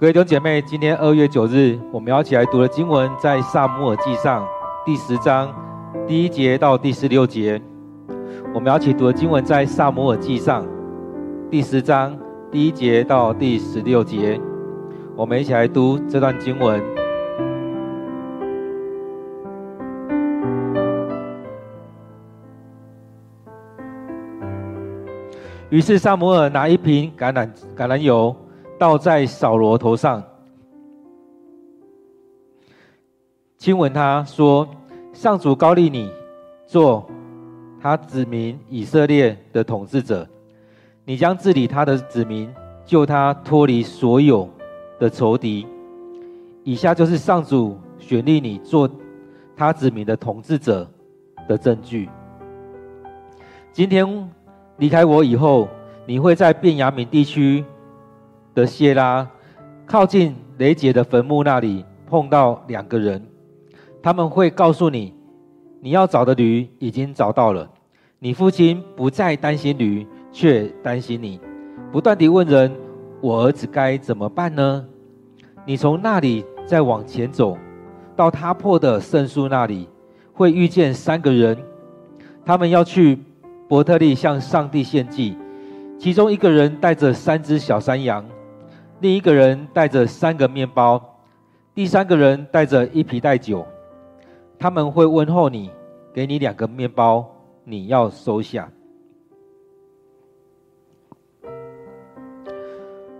各位弟兄姐妹，今天二月九日，我们要一起来读的经文在撒母耳记上第十章第一节到第十六节。我们要一起读的经文在撒母耳记上第十章第一节到第十六节。我们一起来读这段经文。于是撒母耳拿一瓶橄榄橄榄油。倒在扫罗头上，亲吻他说：“上主膏立你做他子民以色列的统治者，你将治理他的子民，救他脱离所有的仇敌。以下就是上主选立你做他子民的统治者的证据。今天离开我以后，你会在便雅悯地区。”的谢拉靠近雷杰的坟墓那里，碰到两个人，他们会告诉你，你要找的驴已经找到了。你父亲不再担心驴，却担心你，不断地问人：我儿子该怎么办呢？你从那里再往前走，到他破的圣树那里，会遇见三个人，他们要去伯特利向上帝献祭，其中一个人带着三只小山羊。另一个人带着三个面包，第三个人带着一皮袋酒。他们会问候你，给你两个面包，你要收下。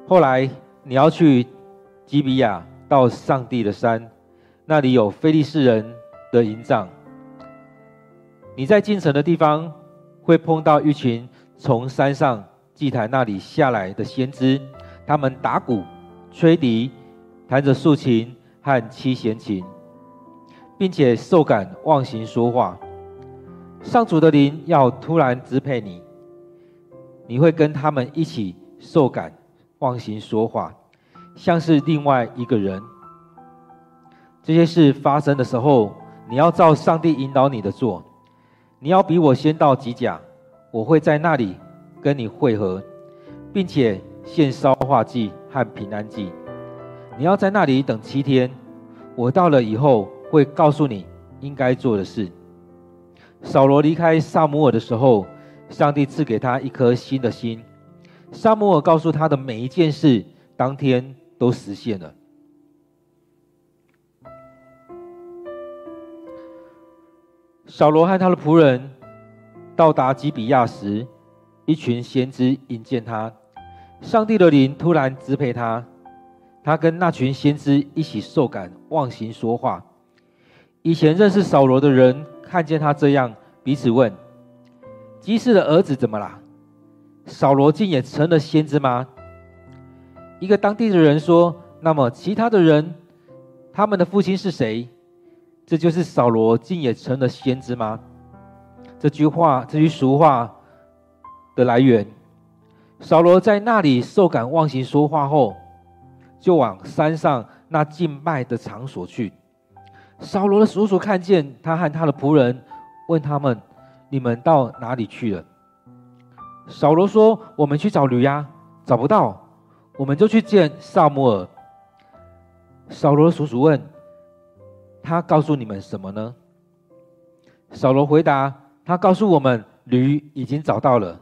后来你要去基比亚，到上帝的山，那里有非利士人的营帐。你在进城的地方，会碰到一群从山上祭坛那里下来的先知。他们打鼓、吹笛、弹着竖琴和七弦琴，并且受感忘形说话。上主的灵要突然支配你，你会跟他们一起受感忘形说话，像是另外一个人。这些事发生的时候，你要照上帝引导你的做。你要比我先到吉甲，我会在那里跟你会合，并且。献烧化祭和平安祭，你要在那里等七天。我到了以后会告诉你应该做的事。扫罗离开撒母耳的时候，上帝赐给他一颗新的心。撒母耳告诉他的每一件事，当天都实现了。扫罗和他的仆人到达基比亚时，一群先知迎接他。上帝的灵突然支配他，他跟那群先知一起受感忘形说话。以前认识扫罗的人看见他这样，彼此问：“基士的儿子怎么啦？扫罗竟也成了先知吗？”一个当地的人说：“那么其他的人，他们的父亲是谁？这就是扫罗竟也成了先知吗？”这句话，这句俗话的来源。扫罗在那里受感忘形说话后，就往山上那敬拜的场所去。扫罗的叔叔看见他和他的仆人，问他们：“你们到哪里去了？”扫罗说：“我们去找驴呀，找不到，我们就去见撒母耳。”扫罗的叔叔问：“他告诉你们什么呢？”扫罗回答：“他告诉我们，驴已经找到了。”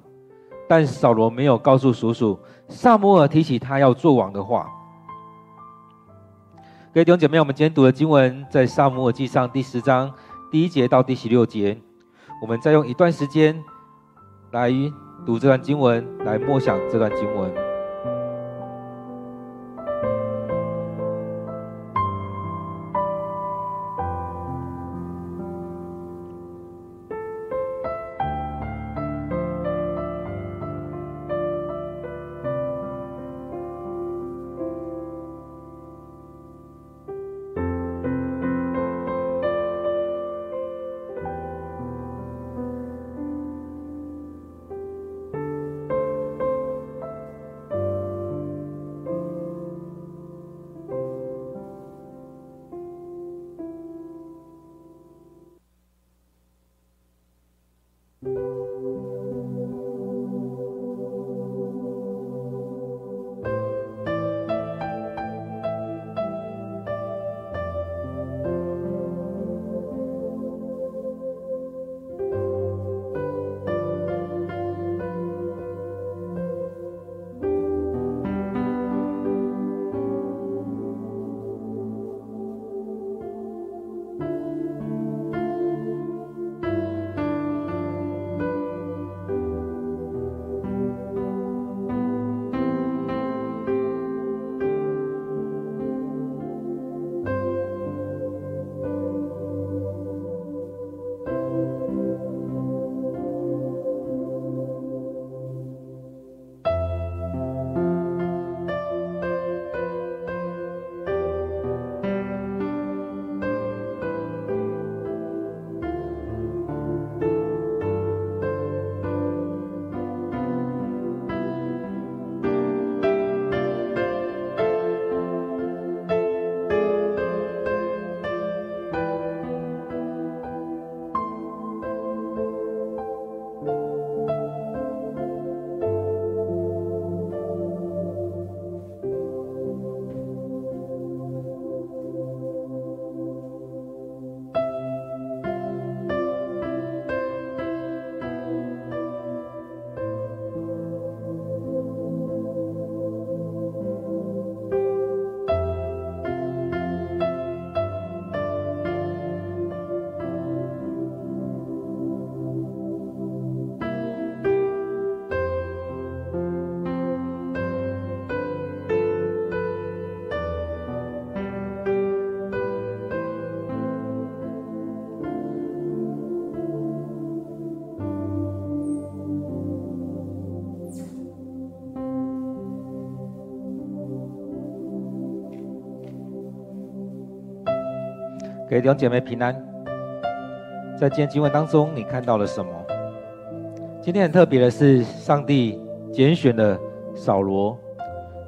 但扫罗没有告诉叔叔，萨摩尔提起他要做王的话。各位弟兄姐妹，我们今天读的经文在撒母耳记上第十章第一节到第十六节。我们再用一段时间来读这段经文，来默想这段经文。给弟兄姐妹平安。在今天经文当中，你看到了什么？今天很特别的是，上帝拣选了扫罗，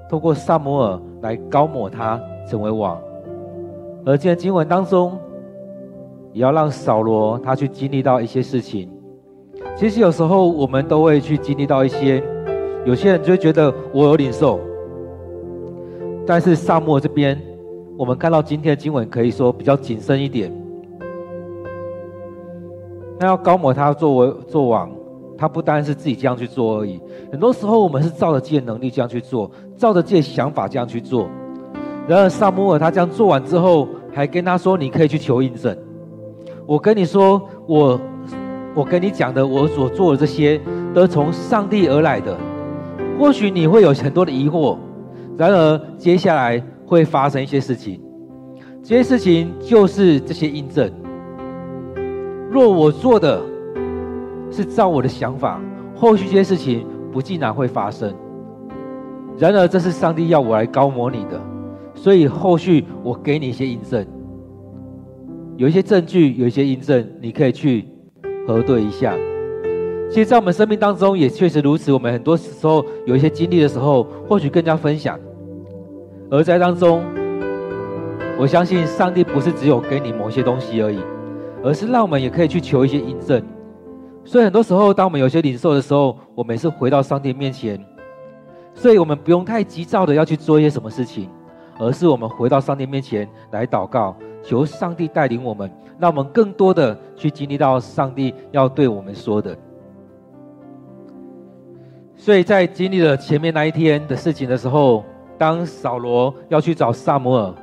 透过撒母耳来膏抹他成为王。而今天经文当中，也要让扫罗他去经历到一些事情。其实有时候我们都会去经历到一些，有些人就会觉得我有领受，但是撒母耳这边。我们看到今天的经文，可以说比较谨慎一点。那要高摩他作为做王，他不单是自己这样去做而已。很多时候，我们是照着自己的能力这样去做，照着自己的想法这样去做。然而，撒母耳他这样做完之后，还跟他说：“你可以去求印证。”我跟你说，我我跟你讲的，我所做的这些，都是从上帝而来的。或许你会有很多的疑惑，然而接下来。会发生一些事情，这些事情就是这些印证。若我做的是照我的想法，后续这些事情不尽然会发生。然而，这是上帝要我来高模你的，所以后续我给你一些印证，有一些证据，有一些印证，你可以去核对一下。其实，在我们生命当中也确实如此。我们很多时候有一些经历的时候，或许更加分享。而在当中，我相信上帝不是只有给你某些东西而已，而是让我们也可以去求一些印证。所以很多时候，当我们有些领受的时候，我们也是回到上帝面前。所以我们不用太急躁的要去做一些什么事情，而是我们回到上帝面前来祷告，求上帝带领我们，让我们更多的去经历到上帝要对我们说的。所以在经历了前面那一天的事情的时候。当扫罗要去找撒母耳，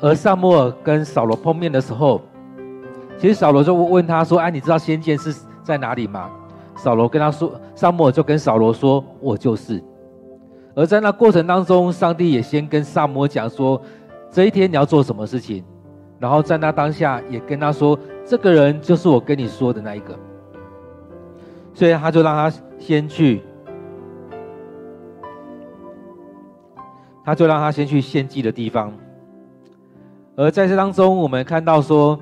而撒母耳跟扫罗碰面的时候，其实扫罗就问他说：“哎，你知道先见是在哪里吗？”扫罗跟他说：“撒母耳就跟扫罗说，我就是。”而在那过程当中，上帝也先跟撒母耳讲说：“这一天你要做什么事情？”然后在那当下也跟他说：“这个人就是我跟你说的那一个。”所以他就让他先去。他就让他先去献祭的地方，而在这当中，我们看到说，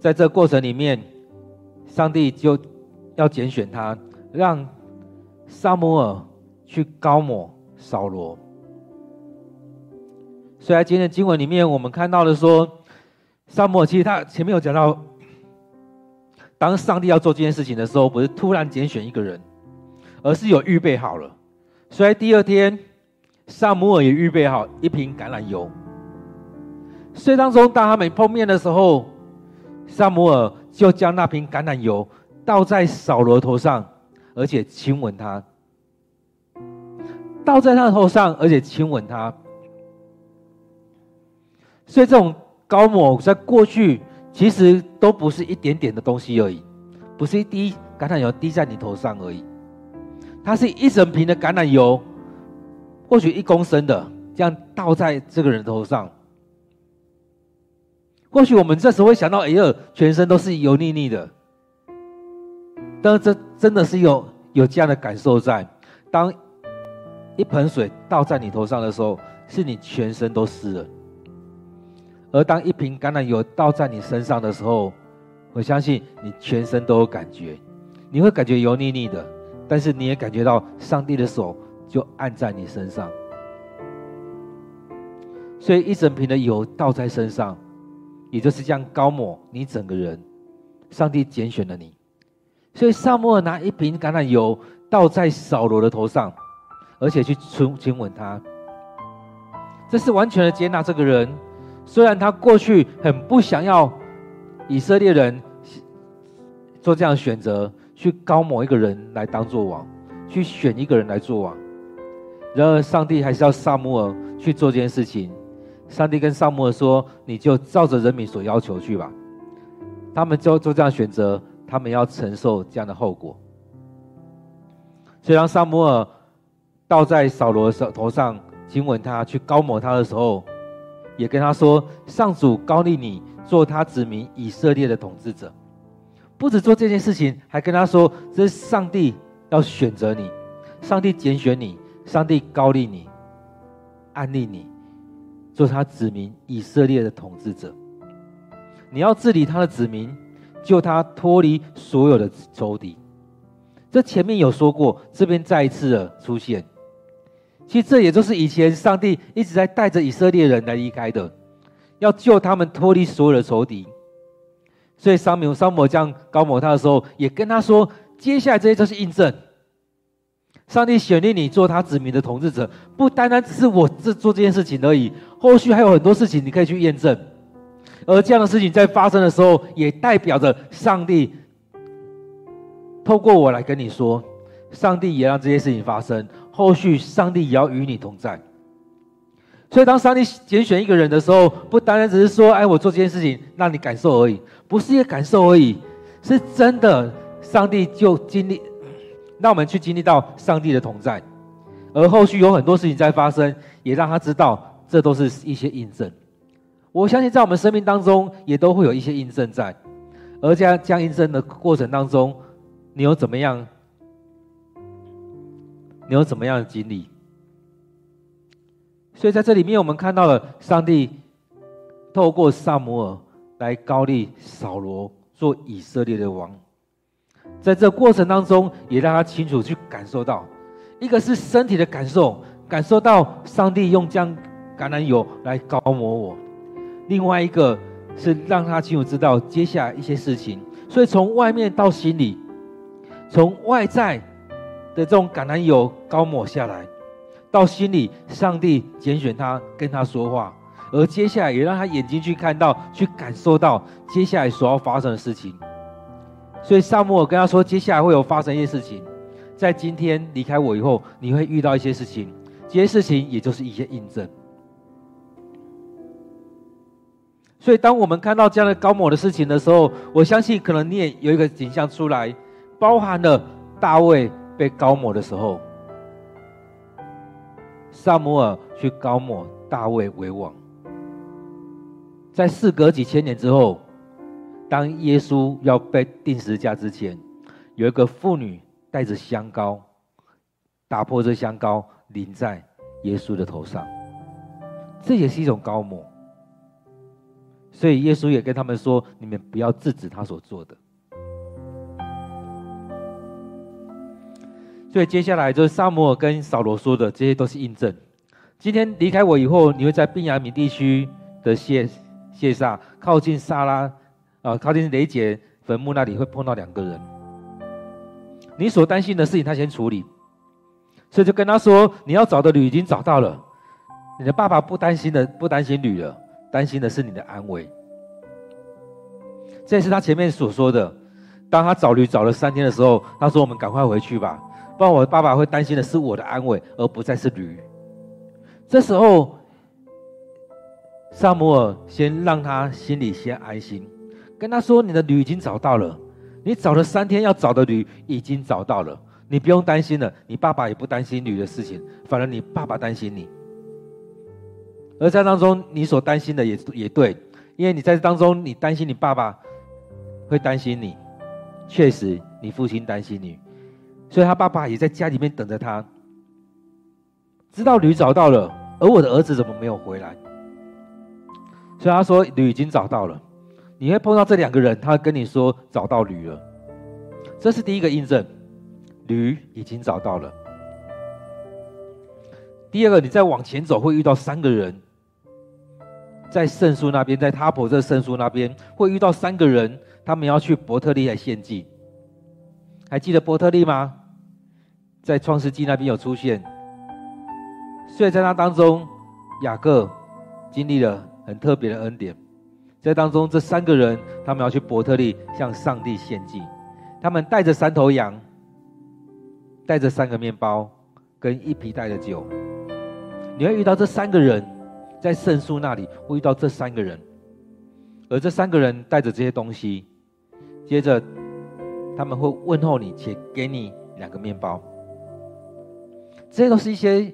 在这过程里面，上帝就要拣选他，让撒母耳去膏抹扫罗。虽然今天的经文里面，我们看到的说，撒母耳其实他前面有讲到，当上帝要做这件事情的时候，不是突然拣选一个人，而是有预备好了。所以第二天。撒母耳也预备好一瓶橄榄油，所以当中当他们碰面的时候，撒母耳就将那瓶橄榄油倒在扫罗头上，而且亲吻他，倒在他的头上，而且亲吻他。所以这种膏抹在过去其实都不是一点点的东西而已，不是一滴橄榄油滴在你头上而已，它是一整瓶的橄榄油。或许一公升的这样倒在这个人头上，或许我们这时候会想到，哎呀，全身都是油腻腻的。但是这真的是有有这样的感受在，当一盆水倒在你头上的时候，是你全身都湿了；而当一瓶橄榄油倒在你身上的时候，我相信你全身都有感觉，你会感觉油腻腻的，但是你也感觉到上帝的手。就按在你身上，所以一整瓶的油倒在身上，也就是这样高抹你整个人。上帝拣选了你，所以撒母耳拿一瓶橄榄油倒在扫罗的头上，而且去亲亲吻他。这是完全的接纳这个人，虽然他过去很不想要以色列人做这样选择，去高抹一个人来当做王，去选一个人来做王。然而，上帝还是要撒母耳去做这件事情。上帝跟撒母耳说：“你就照着人民所要求去吧。”他们就做这样选择，他们要承受这样的后果。所以，当撒母耳倒在扫罗的头上亲吻他，去膏抹他的时候，也跟他说：“上主膏立你做他子民以色列的统治者。”不止做这件事情，还跟他说：“这是上帝要选择你，上帝拣选你。”上帝高立你，安立你，做他子民以色列的统治者。你要治理他的子民，救他脱离所有的仇敌。这前面有说过，这边再一次的出现。其实这也就是以前上帝一直在带着以色列人来离开的，要救他们脱离所有的仇敌。所以撒母撒母耳这样膏抹他的时候，也跟他说：接下来这些就是印证。上帝选定你做他子民的统治者，不单单只是我这做这件事情而已，后续还有很多事情你可以去验证。而这样的事情在发生的时候，也代表着上帝透过我来跟你说，上帝也让这些事情发生。后续上帝也要与你同在。所以当上帝拣选一个人的时候，不单单只是说，哎，我做这件事情让你感受而已，不是一个感受而已，是真的，上帝就经历。让我们去经历到上帝的同在，而后续有很多事情在发生，也让他知道这都是一些印证。我相信在我们生命当中也都会有一些印证在，而这样这样印证的过程当中，你有怎么样？你有怎么样的经历？所以在这里面，我们看到了上帝透过撒母耳来膏立扫罗做以色列的王。在这过程当中，也让他清楚去感受到，一个是身体的感受，感受到上帝用这样橄榄油来膏抹我；另外一个是让他清楚知道接下来一些事情。所以从外面到心里，从外在的这种橄榄油膏抹下来，到心里，上帝拣选他跟他说话，而接下来也让他眼睛去看到、去感受到接下来所要发生的事情。所以撒母耳跟他说：“接下来会有发生一些事情，在今天离开我以后，你会遇到一些事情，这些事情也就是一些印证。所以，当我们看到这样的膏抹的事情的时候，我相信可能你也有一个景象出来，包含了大卫被膏抹的时候，撒母耳去膏抹大卫为王，在事隔几千年之后。”当耶稣要被钉十字架之前，有一个妇女带着香膏，打破这香膏淋在耶稣的头上，这也是一种膏抹。所以耶稣也跟他们说：“你们不要制止他所做的。”所以接下来就是撒母耳跟扫罗说的，这些都是印证。今天离开我以后，你会在便雅米地区的谢谢上靠近撒拉。啊，靠近雷杰坟墓那里会碰到两个人。你所担心的事情，他先处理，所以就跟他说：“你要找的驴已经找到了。你的爸爸不担心的，不担心驴了，担心的是你的安危。”这是他前面所说的。当他找驴找了三天的时候，他说：“我们赶快回去吧，不然我的爸爸会担心的是我的安危，而不再是驴。”这时候，撒母耳先让他心里先安心。跟他说：“你的驴已经找到了，你找了三天要找的驴已经找到了，你不用担心了。你爸爸也不担心驴的事情，反而你爸爸担心你。而在当中，你所担心的也也对，因为你在当中，你担心你爸爸会担心你，确实，你父亲担心你，所以他爸爸也在家里面等着他。知道驴找到了，而我的儿子怎么没有回来？所以他说驴已经找到了。”你会碰到这两个人，他会跟你说找到驴了，这是第一个印证，驴已经找到了。第二个，你再往前走会遇到三个人，在圣书那边，在他婆这圣书那边会遇到三个人，他们要去伯特利来献祭，还记得伯特利吗？在创世纪那边有出现，所以在那当中，雅各经历了很特别的恩典。在当中，这三个人他们要去伯特利向上帝献祭，他们带着三头羊，带着三个面包跟一皮带的酒。你会遇到这三个人，在圣书那里会遇到这三个人，而这三个人带着这些东西，接着他们会问候你，且给你两个面包。这些都是一些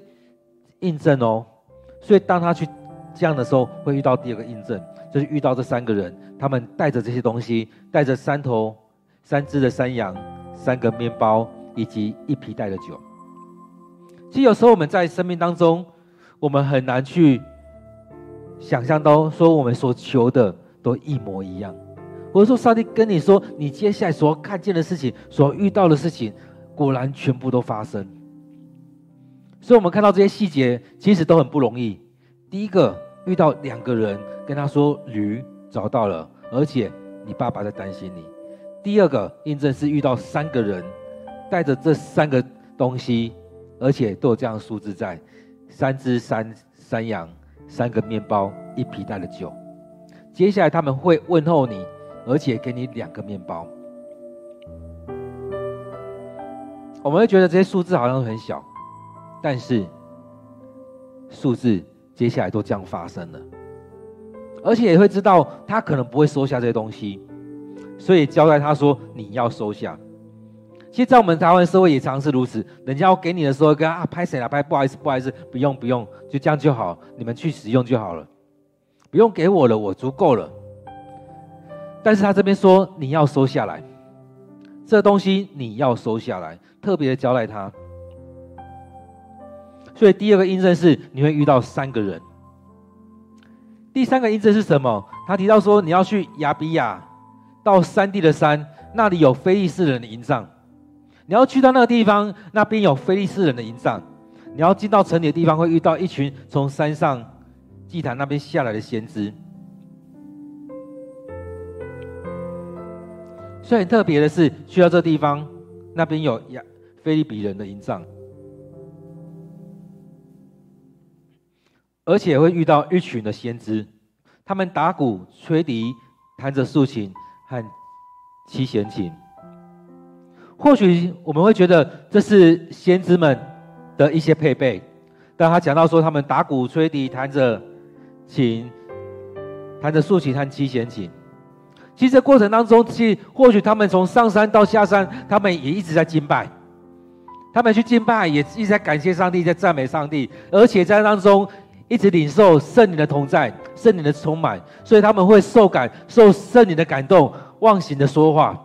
印证哦。所以当他去这样的时候，会遇到第二个印证。就是遇到这三个人，他们带着这些东西，带着三头、三只的山羊、三个面包以及一皮带的酒。其实有时候我们在生命当中，我们很难去想象到说我们所求的都一模一样。或者说，上帝跟你说，你接下来所看见的事情，所遇到的事情，果然全部都发生。所以，我们看到这些细节，其实都很不容易。第一个，遇到两个人跟他说驴找到了，而且你爸爸在担心你。第二个印证是遇到三个人带着这三个东西，而且都有这样数字在：三只山山羊，三个面包，一皮带的酒。接下来他们会问候你，而且给你两个面包。我们会觉得这些数字好像很小，但是数字接下来都这样发生了，而且也会知道他可能不会收下这些东西。所以交代他说：“你要收下。”其实，在我们台湾社会也常是如此。人家要给你的时候，跟啊拍谁了？拍不好意思，不好意思，不用不用，就这样就好，你们去使用就好了，不用给我了，我足够了。但是他这边说你要收下来，这东西你要收下来，特别的交代他。所以第二个印证是你会遇到三个人。第三个因证是什么？他提到说你要去亚比亚。到山地的山，那里有非利士人的营帐。你要去到那个地方，那边有非利士人的营帐。你要进到城里的地方，会遇到一群从山上祭坛那边下来的先知。所以很特别的是，去到这地方，那边有亚非利比人的营帐，而且会遇到一群的先知，他们打鼓、吹笛、弹着竖琴。和七弦琴，或许我们会觉得这是先知们的一些配备，但他讲到说他们打鼓、吹笛、弹着琴、弹着竖琴和七弦琴。其实这过程当中，其实或许他们从上山到下山，他们也一直在敬拜，他们去敬拜也一直在感谢上帝，在赞美上帝，而且在当中。一直领受圣灵的同在，圣灵的充满，所以他们会受感，受圣灵的感动，忘形的说话，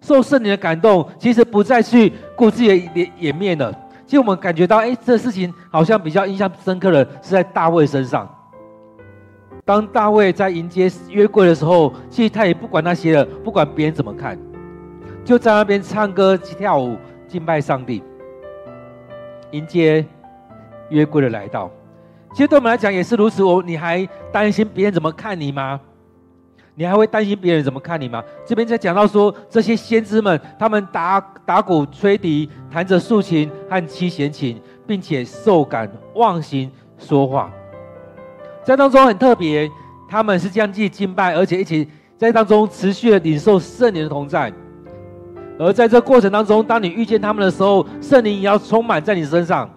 受圣灵的感动，其实不再去顾自己的脸颜面了。其实我们感觉到，哎，这事情好像比较印象深刻的是在大卫身上。当大卫在迎接约柜的时候，其实他也不管那些了，不管别人怎么看，就在那边唱歌、跳舞、敬拜上帝，迎接约柜的来到。其实对我们来讲也是如此。我，你还担心别人怎么看你吗？你还会担心别人怎么看你吗？这边在讲到说，这些先知们，他们打打鼓、吹笛、弹着竖琴和七弦琴，并且受感忘形说话，在当中很特别。他们是这样去敬拜，而且一起在当中持续的领受圣灵的同在。而在这过程当中，当你遇见他们的时候，圣灵也要充满在你身上，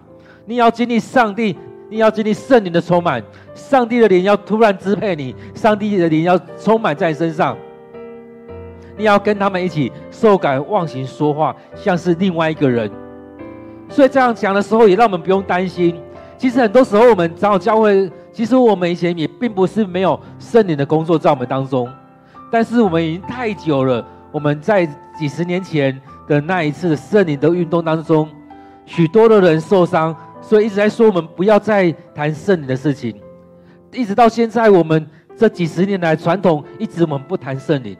你也要经历上帝。你要经历圣灵的充满，上帝的灵要突然支配你，上帝的灵要充满在身上。你要跟他们一起受感忘形说话，像是另外一个人。所以这样讲的时候，也让我们不用担心。其实很多时候，我们长老教会，其实我们以前也并不是没有圣灵的工作在我们当中，但是我们已经太久了。我们在几十年前的那一次圣灵的运动当中，许多的人受伤。所以一直在说，我们不要再谈圣灵的事情，一直到现在，我们这几十年来传统一直我们不谈圣灵，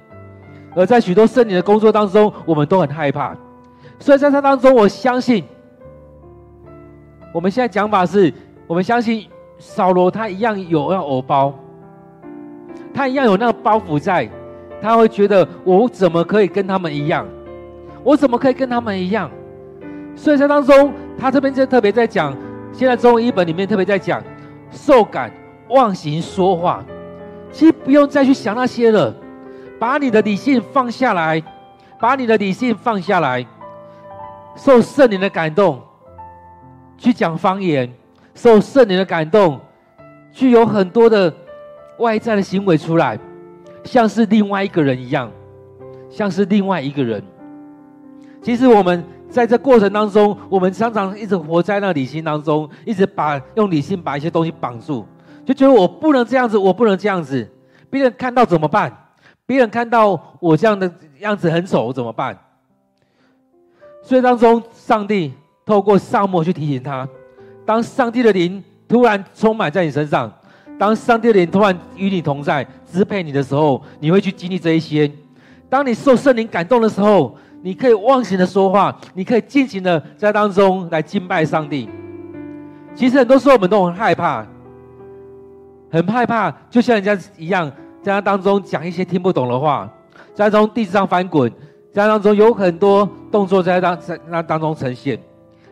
而在许多圣灵的工作当中，我们都很害怕。所以在这当中，我相信，我们现在讲法是，我们相信扫罗他一样有那偶包，他一样有那个包袱在，他会觉得我怎么可以跟他们一样？我怎么可以跟他们一样？所以在当中。他这边就特别在讲，现在中文译本里面特别在讲，受感忘形说话，其实不用再去想那些了，把你的理性放下来，把你的理性放下来，受圣灵的感动，去讲方言，受圣灵的感动，去有很多的外在的行为出来，像是另外一个人一样，像是另外一个人。其实我们。在这过程当中，我们常常一直活在那理性当中，一直把用理性把一些东西绑住，就觉得我不能这样子，我不能这样子，别人看到怎么办？别人看到我这样的样子很丑怎么办？所以当中，上帝透过撒母耳去提醒他，当上帝的灵突然充满在你身上，当上帝的灵突然与你同在，支配你的时候，你会去经历这一些。当你受圣灵感动的时候，你可以忘形的说话，你可以尽情的在当中来敬拜上帝。其实很多时候我们都很害怕，很害怕，就像人家一样，在那当中讲一些听不懂的话，在当中地上翻滚，在当中有很多动作在当在那当中呈现。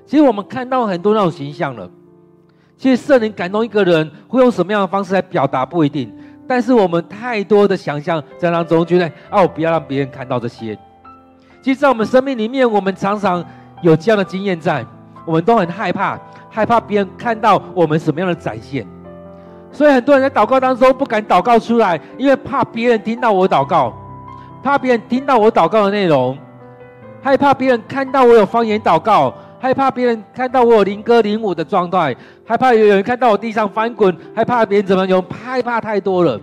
其实我们看到很多那种形象了。其实圣灵感动一个人会用什么样的方式来表达不一定，但是我们太多的想象在当中，觉得哦，不要让别人看到这些。其实，在我们生命里面，我们常常有这样的经验在，我们都很害怕，害怕别人看到我们什么样的展现。所以，很多人在祷告当中不敢祷告出来，因为怕别人听到我祷告，怕别人听到我祷告的内容，害怕别人看到我有方言祷告。害怕别人看到我有灵歌灵舞的状态，害怕有人看到我地上翻滚，害怕别人怎么样，害怕太多了。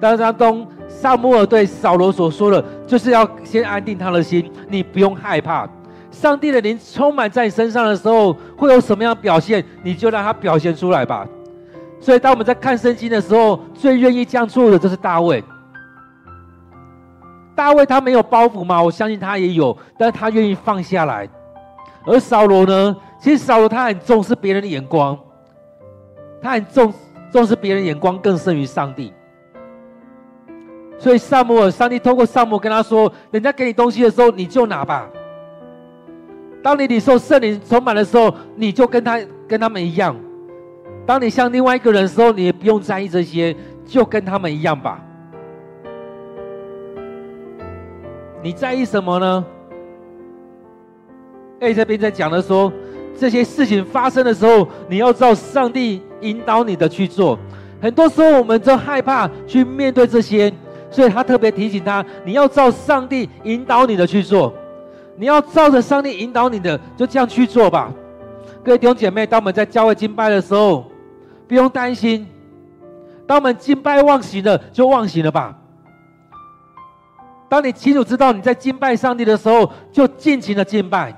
当当中，撒母耳对扫罗所说的，就是要先安定他的心，你不用害怕。上帝的灵充满在你身上的时候，会有什么样表现，你就让他表现出来吧。所以，当我们在看圣经的时候，最愿意这样做的就是大卫。大卫他没有包袱吗？我相信他也有，但是他愿意放下来。而扫罗呢？其实扫罗他很重视别人的眼光，他很重重视别人眼光更胜于上帝。所以撒母尔，上帝透过撒母跟他说：“人家给你东西的时候，你就拿吧。当你领受圣灵充满的时候，你就跟他跟他们一样。当你像另外一个人的时候，你也不用在意这些，就跟他们一样吧。你在意什么呢？”哎，这边在讲的说，这些事情发生的时候，你要照上帝引导你的去做。很多时候，我们都害怕去面对这些，所以他特别提醒他：你要照上帝引导你的去做。你要照着上帝引导你的，就这样去做吧。各位弟兄姐妹，当我们在教会敬拜的时候，不用担心；当我们敬拜忘形了，就忘形了吧。当你清楚知道你在敬拜上帝的时候，就尽情的敬拜。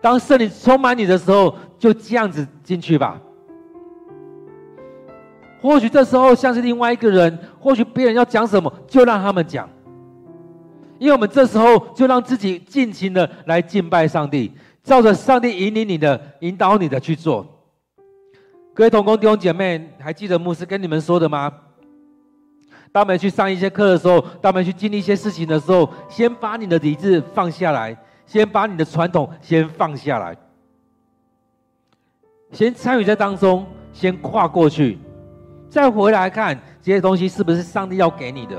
当圣灵充满你的时候，就这样子进去吧。或许这时候像是另外一个人，或许别人要讲什么，就让他们讲。因为我们这时候就让自己尽情的来敬拜上帝，照着上帝引领你的、引导你的去做。各位同工弟兄姐妹，还记得牧师跟你们说的吗？当我们去上一些课的时候，当我们去经历一些事情的时候，先把你的理智放下来。先把你的传统先放下来，先参与在当中，先跨过去，再回来看这些东西是不是上帝要给你的。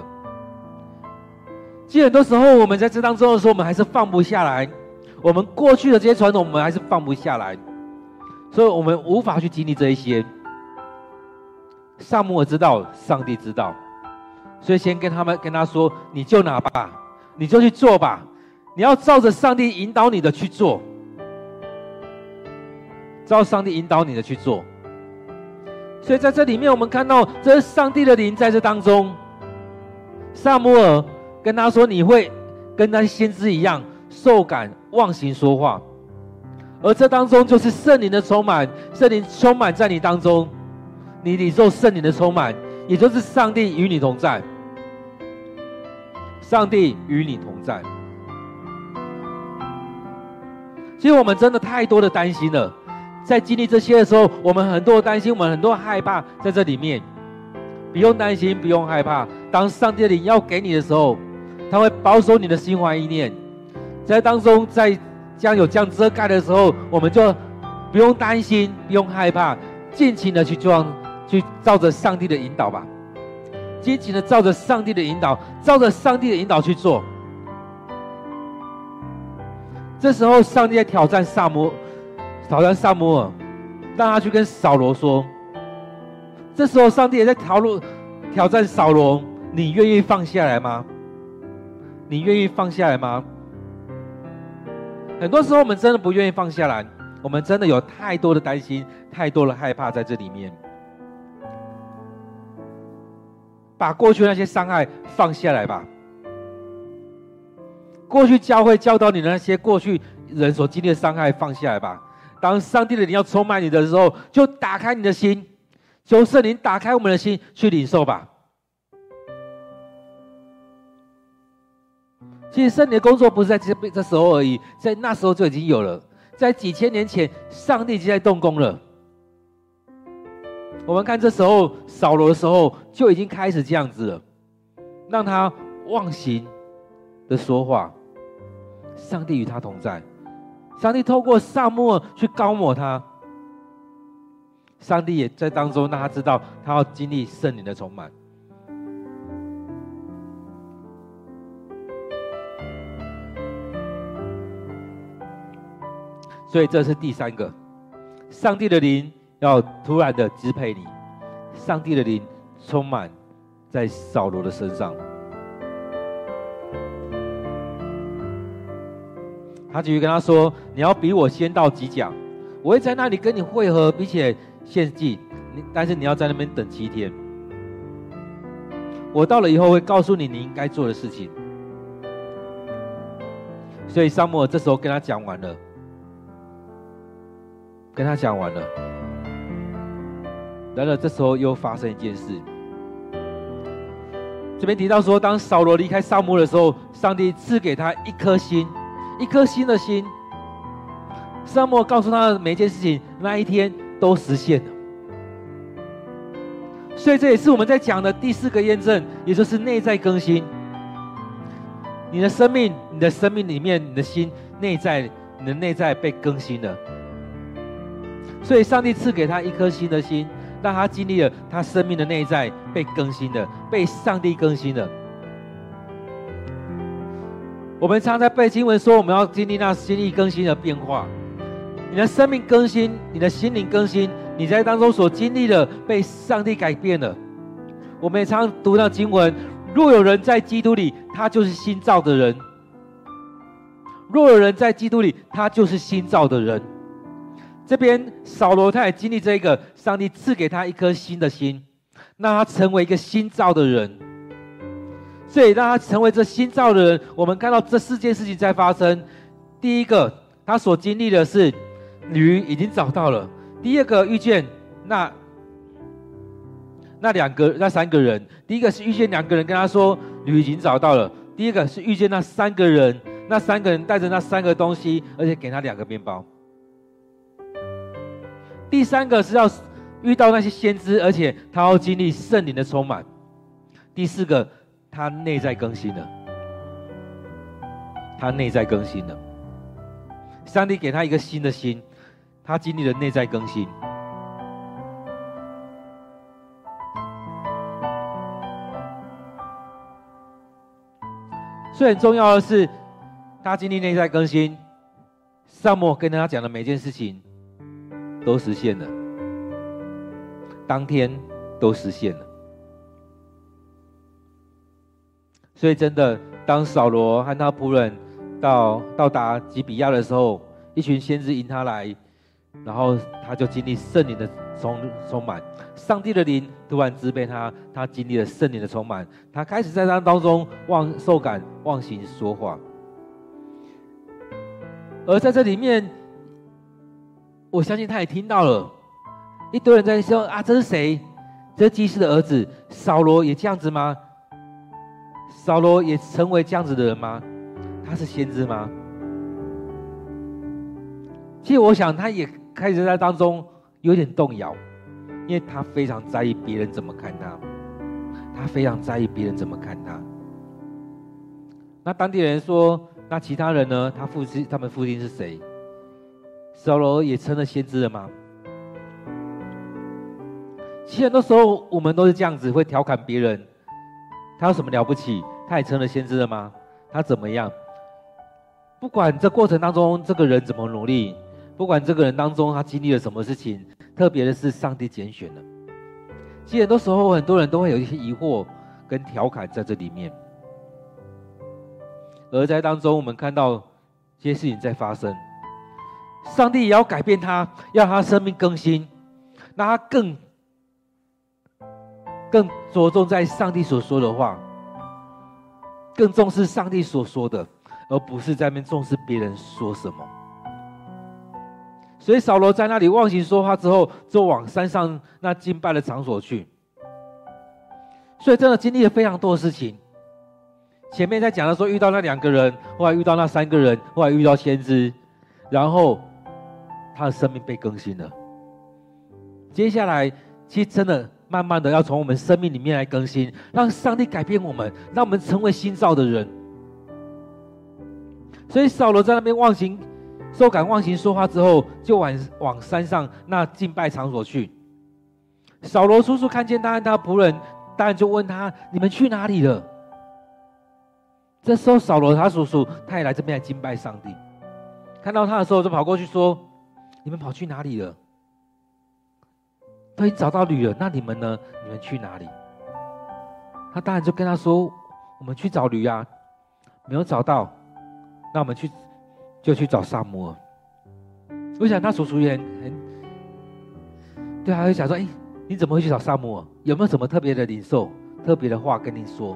其实很多时候我们在这当中的时候，我们还是放不下来，我们过去的这些传统，我们还是放不下来，所以我们无法去经历这一些。撒母耳知道，上帝知道，所以先跟他们跟他说：“你就拿吧，你就去做吧。”你要照着上帝引导你的去做，照上帝引导你的去做。所以在这里面，我们看到这是上帝的灵在这当中。撒母耳跟他说：“你会跟那先知一样，受感忘形说话。”而这当中就是圣灵的充满，圣灵充满在你当中，你领受圣灵的充满，也就是上帝与你同在。上帝与你同在。其实我们真的太多的担心了，在经历这些的时候，我们很多担心，我们很多害怕，在这里面，不用担心，不用害怕。当上帝的灵要给你的时候，他会保守你的心怀意念，在当中，在将有这样遮盖的时候，我们就不用担心，不用害怕，尽情的去做，去照着上帝的引导吧，尽情的照着上帝的引导，照着上帝的引导去做。这时候，上帝在挑战撒摩，挑战撒母耳，让他去跟扫罗说。这时候，上帝也在挑路挑战扫罗：你愿意放下来吗？你愿意放下来吗？很多时候，我们真的不愿意放下来，我们真的有太多的担心，太多的害怕在这里面。把过去那些伤害放下来吧。过去教会教导你的那些过去人所经历的伤害，放下来吧。当上帝的灵要充满你的时候，就打开你的心，求圣灵打开我们的心去领受吧。其实圣灵的工作不是在这这时候而已，在那时候就已经有了，在几千年前，上帝已经在动工了。我们看这时候扫罗的时候就已经开始这样子了，让他忘形的说话。上帝与他同在，上帝透过撒母去膏抹他，上帝也在当中让他知道他要经历圣灵的充满。所以这是第三个，上帝的灵要突然的支配你，上帝的灵充满在扫罗的身上。他继续跟他说：“你要比我先到吉甲，我会在那里跟你会合，并且献祭。但是你要在那边等七天。我到了以后会告诉你你应该做的事情。”所以撒母耳这时候跟他讲完了。跟他讲完了，然而这时候又发生一件事。这边提到说，当扫罗离开撒母耳的时候，上帝赐给他一颗心，一颗新的心。撒母耳告诉他的每一件事情，那一天都实现了。所以这也是我们在讲的第四个验证，也就是内在更新。你的生命，你的生命里面，你的心内在，你的内在被更新了。所以，上帝赐给他一颗新的心，让他经历了他生命的内在被更新了，被上帝更新了。我们常在背经文说，我们要经历那心意更新的变化。你的生命更新，你的心灵更新，你在当中所经历的被上帝改变了。我们也常常读到经文：若有人在基督里，他就是新造的人；若有人在基督里，他就是新造的人。这边扫罗他也经历这个，上帝赐给他一颗新的心，让他成为一个新造的人。所以让他成为这新造的人，我们看到这四件事情在发生。第一个，他所经历的是驴已经找到了；第二个，遇见那那两个、那三个人；第一个是遇见两个人跟他说驴已经找到了；第二个是遇见那三个人，那三个人带着那三个东西，而且给他两个面包。第三个是要遇到那些先知，而且他要经历圣灵的充满。第四个，他内在更新了，他内在更新了。上帝给他一个新的心，他经历了内在更新。所以很重要的是，他经历内在更新。撒母耳跟他讲的每件事情。都实现了，当天都实现了。所以，真的，当扫罗和他仆人到到达吉比亚的时候，一群先知迎他来，然后他就经历圣灵的充充满，上帝的灵突然支配他，他经历了圣灵的充满，他开始在他当中忘受感忘形说话，而在这里面。我相信他也听到了，一堆人在说啊，这是谁？这是基士的儿子扫罗也这样子吗？扫罗也成为这样子的人吗？他是先知吗？其实我想他也开始在当中有点动摇，因为他非常在意别人怎么看他，他非常在意别人怎么看他。那当地人说，那其他人呢？他父亲，他们父亲是谁？扫罗也成了先知了吗？其实很多时候我们都是这样子，会调侃别人。他有什么了不起？他也成了先知了吗？他怎么样？不管这过程当中这个人怎么努力，不管这个人当中他经历了什么事情，特别的是上帝拣选了。其实很多时候很多人都会有一些疑惑跟调侃在这里面，而在当中我们看到这些事情在发生。上帝也要改变他，要他生命更新，让他更更着重在上帝所说的话，更重视上帝所说的，而不是在那边重视别人说什么。所以扫罗在那里忘形说话之后，就往山上那敬拜的场所去。所以真的经历了非常多的事情。前面在讲的时候遇到那两个人，后来遇到那三个人，后来遇到先知，然后他的生命被更新了。接下来，其实真的慢慢的要从我们生命里面来更新，让上帝改变我们，让我们成为新造的人。所以扫罗在那边忘形，受感忘形说话之后，就往往山上那敬拜场所去。扫罗叔叔看见他和他仆人，当然就问他：“你们去哪里了？”这时候扫罗他叔叔他也来这边来敬拜上帝，看到他的时候就跑过去说：“你们跑去哪里了？都已找到驴了，那你们呢？你们去哪里？”他当然就跟他说：“我们去找驴啊，没有找到。”那我们去，就去找撒母耳。我想他叔叔也很，很对，他会想说：“哎，你怎么会去找撒母耳？有没有什么特别的领受、特别的话跟你说？”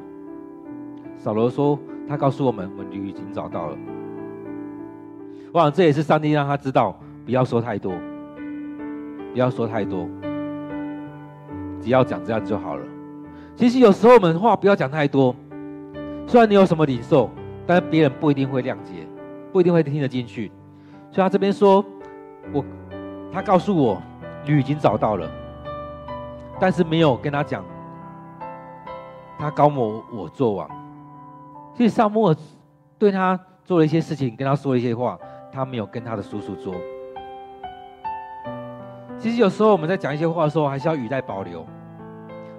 扫罗说：“他告诉我们，我们驴已经找到了。”我想这也是上帝让他知道，不要说太多，不要说太多，只要讲这样就好了。其实有时候我们话不要讲太多，虽然你有什么领受。但是别人不一定会谅解，不一定会听得进去，所以他这边说，我他告诉我驴已经找到了，但是没有跟他讲，他高某我做王。其实撒母耳对他做了一些事情，跟他说了一些话，他没有跟他的叔叔说。其实有时候我们在讲一些话的时候，还是要语带保留，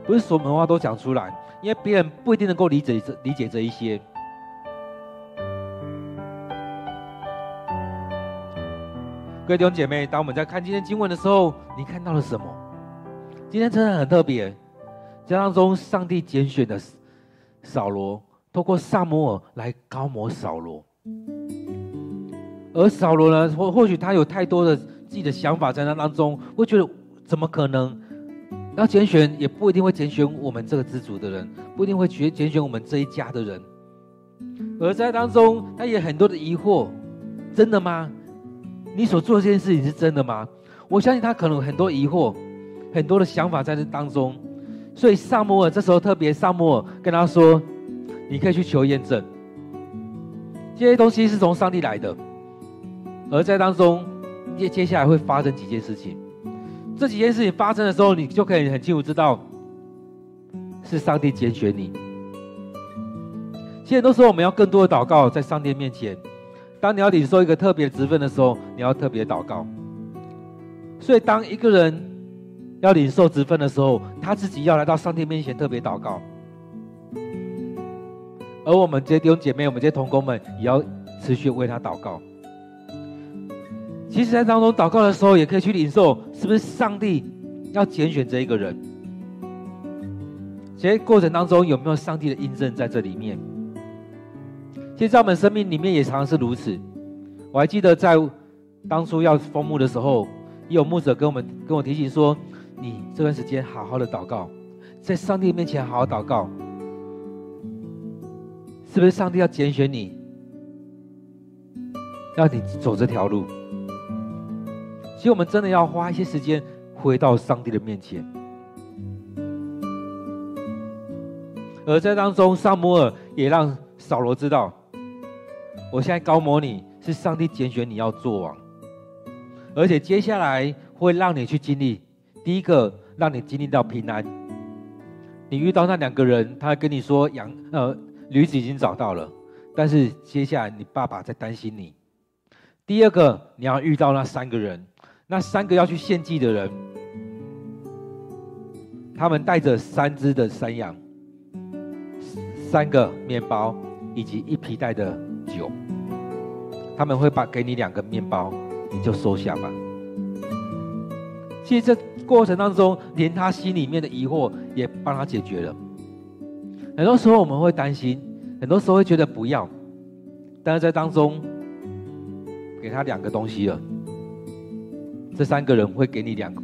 不是所有的话都讲出来，因为别人不一定能够理解这理解这一些。各位弟兄姐妹，当我们在看今天经文的时候，你看到了什么？今天真的很特别，在当中上帝拣选的扫罗，透过撒母耳来膏抹扫罗。而扫罗呢，或或许他有太多的自己的想法在那当中，会觉得怎么可能？要拣选也不一定会拣选我们这个支族的人，不一定会选拣选我们这一家的人。而在当中，他也很多的疑惑，真的吗？你所做的这件事情是真的吗？我相信他可能有很多疑惑，很多的想法在这当中，所以撒摩尔这时候特别，撒摩尔跟他说：“你可以去求验证，这些东西是从上帝来的。”而在当中，接接下来会发生几件事情，这几件事情发生的时候，你就可以很清楚知道是上帝拣选你。其实很多时候我们要更多的祷告，在上帝面前。当你要领受一个特别职分的时候，你要特别祷告。所以，当一个人要领受职分的时候，他自己要来到上帝面前特别祷告。而我们这些弟兄姐妹，我们这些同工们，也要持续为他祷告。其实，在当中祷告的时候，也可以去领受，是不是上帝要拣选这一个人？其实过程当中有没有上帝的印证在这里面？其实，在我们生命里面也常常是如此。我还记得在当初要封墓的时候，也有牧者跟我们跟我提醒说：“你这段时间好好的祷告，在上帝面前好好祷告，是不是上帝要拣选你，要你走这条路？”其实，我们真的要花一些时间回到上帝的面前。而在当中，撒母耳也让扫罗知道。我现在膏抹你，是上帝拣选你要做王，而且接下来会让你去经历。第一个，让你经历到平安。你遇到那两个人，他跟你说羊呃驴子已经找到了，但是接下来你爸爸在担心你。第二个，你要遇到那三个人，那三个要去献祭的人，他们带着三只的山羊，三个面包以及一皮袋的酒。他们会把给你两个面包，你就收下吧。其实这过程当中，连他心里面的疑惑也帮他解决了。很多时候我们会担心，很多时候会觉得不要，但是在当中给他两个东西了。这三个人会给你两个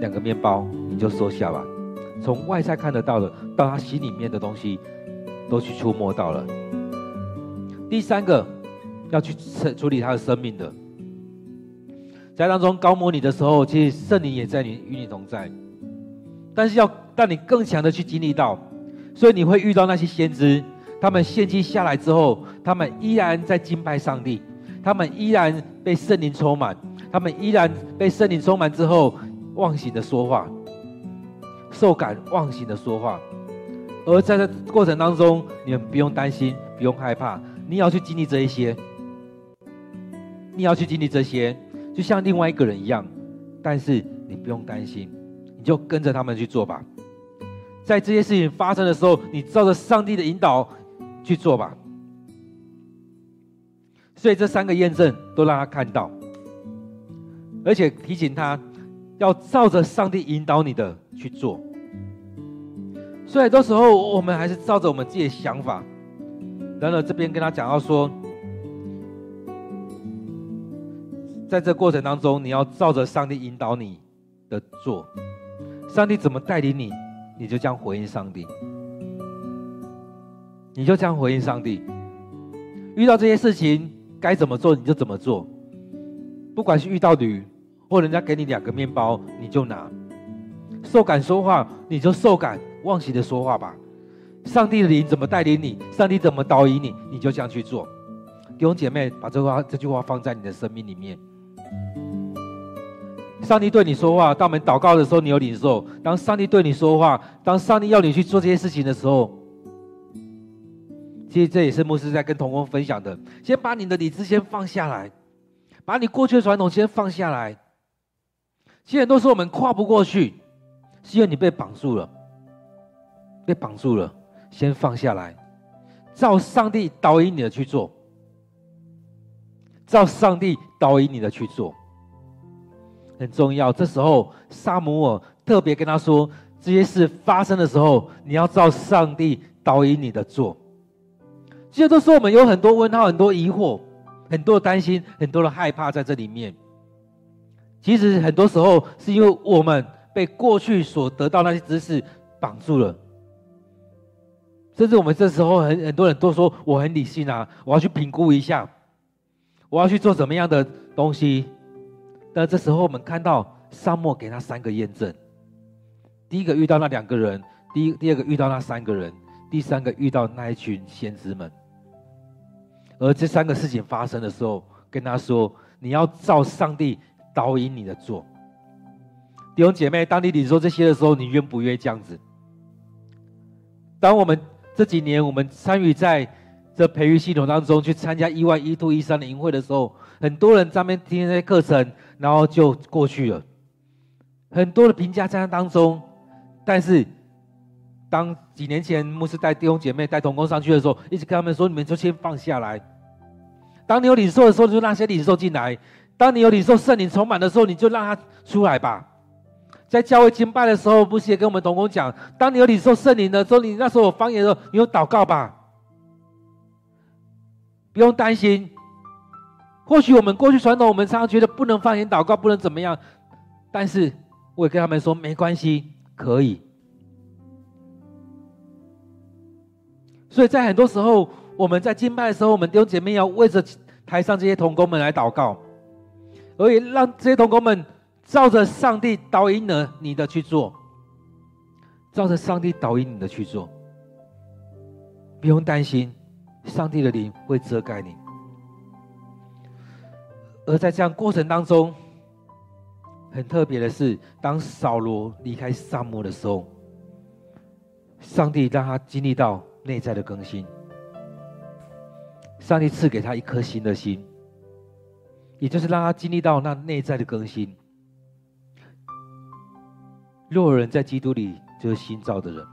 两个面包，你就收下吧。从外在看得到的，到他心里面的东西，都去触摸到了。第三个。要去处处理他的生命的，在当中高摩你的时候，其实圣灵也在你与你同在。但是要让你更强的去经历到，所以你会遇到那些先知，他们献祭下来之后，他们依然在敬拜上帝，他们依然被圣灵充满，他们依然被圣灵充满之后，忘形的说话，受感忘形的说话。而在这过程当中，你们不用担心，不用害怕，你要去经历这一些，你要去经历这些，就像另外一个人一样，但是你不用担心。你就跟着他们去做吧，在这些事情发生的时候，你照着上帝的引导去做吧。所以这三个验证都让他看到，而且提醒他要照着上帝引导你的去做。所以很多时候我们还是照着我们自己的想法。然而这边跟他讲到说，在这过程当中，你要照着上帝引导你的做。上帝怎么带领你，你就这样回应上帝。你就这样回应上帝。遇到这些事情该怎么做，你就怎么做。不管是遇到驴，或人家给你两个面包，你就拿。受感说话，你就受感忘形的说话吧。上帝的灵怎么带领你，上帝怎么导引你，你就这样去做。弟兄姐妹，把这话这句话放在你的生命里面。上帝对你说话，当我们祷告的时候，你有领受；当上帝对你说话，当上帝要你去做这些事情的时候，其实这也是牧师在跟同工分享的。先把你的理智先放下来，把你过去的传统先放下来。其实很多时候我们跨不过去，是因为你被绑住了，被绑住了，先放下来，照上帝导引你的去做，照上帝导引你的去做。很重要。这时候，撒母耳特别跟他说：“这些事发生的时候，你要照上帝导引你的做。”其实都说我们有很多问号、很多疑惑、很多担心、很多的害怕在这里面。其实很多时候是因为我们被过去所得到那些知识绑住了，甚至我们这时候很很多人都说：“我很理性啊，我要去评估一下，我要去做怎么样的东西。”那这时候，我们看到沙漠给他三个验证：第一个遇到那两个人，第一第二个遇到那三个人，第三个遇到那一群先知们。而这三个事情发生的时候，跟他说：“你要照上帝导引你的做。”弟兄姐妹，当你领受这些的时候，你愿不愿意这样子？当我们这几年我们参与在这培育系统当中去参加一万一度一三的营会的时候，很多人在那边听这些课程。然后就过去了，很多的评价在那当中，但是当几年前牧师带弟兄姐妹带同工上去的时候，一直跟他们说：“你们就先放下来。当你有领受的时候，就让些领受进来；当你有领受圣灵充满的时候，你就让他出来吧。”在教会敬拜的时候，不是也跟我们同工讲：“当你有领受圣灵的时候，你那时候有方言的时候，你有祷告吧，不用担心。”或许我们过去传统，我们常常觉得不能方言祷告，不能怎么样。但是我也跟他们说，没关系，可以。所以在很多时候，我们在敬拜的时候，我们弟兄姐妹要为着台上这些同工们来祷告，而也让这些同工们照着上帝导引的你的去做，照着上帝导引你的去做，不用担心，上帝的灵会遮盖你。而在这样过程当中，很特别的是，当扫罗离开沙漠的时候，上帝让他经历到内在的更新。上帝赐给他一颗新的心，也就是让他经历到那内在的更新。若有人在基督里，就是新造的人。